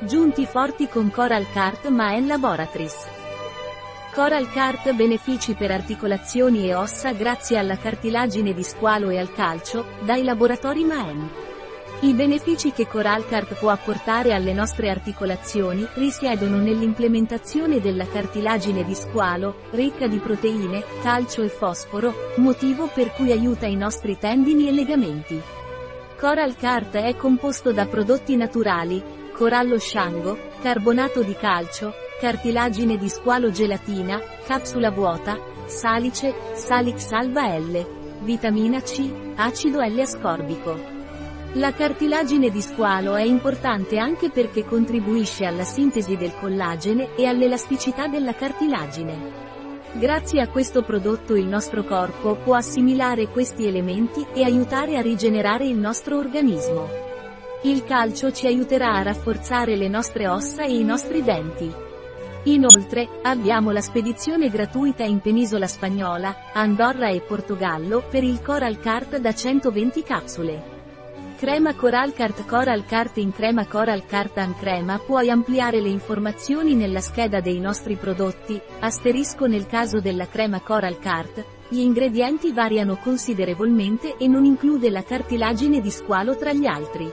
Giunti forti con Coral Cart Maen Laboratories. Coral Cart benefici per articolazioni e ossa grazie alla cartilagine di squalo e al calcio, dai laboratori Maen. I benefici che Coralcart può apportare alle nostre articolazioni risiedono nell'implementazione della cartilagine di squalo, ricca di proteine, calcio e fosforo, motivo per cui aiuta i nostri tendini e legamenti. Coralcart è composto da prodotti naturali, corallo sciango, carbonato di calcio, cartilagine di squalo gelatina, capsula vuota, salice, Salix alba L, vitamina C, acido L-ascorbico. La cartilagine di squalo è importante anche perché contribuisce alla sintesi del collagene e all'elasticità della cartilagine. Grazie a questo prodotto il nostro corpo può assimilare questi elementi e aiutare a rigenerare il nostro organismo. Il calcio ci aiuterà a rafforzare le nostre ossa e i nostri denti. Inoltre, abbiamo la spedizione gratuita in Penisola Spagnola, Andorra e Portogallo per il Coral Cart da 120 capsule. Crema Coral Cart Coral Cart in crema Coral Cart and crema puoi ampliare le informazioni nella scheda dei nostri prodotti, asterisco nel caso della crema Coral Cart, gli ingredienti variano considerevolmente e non include la cartilagine di squalo tra gli altri.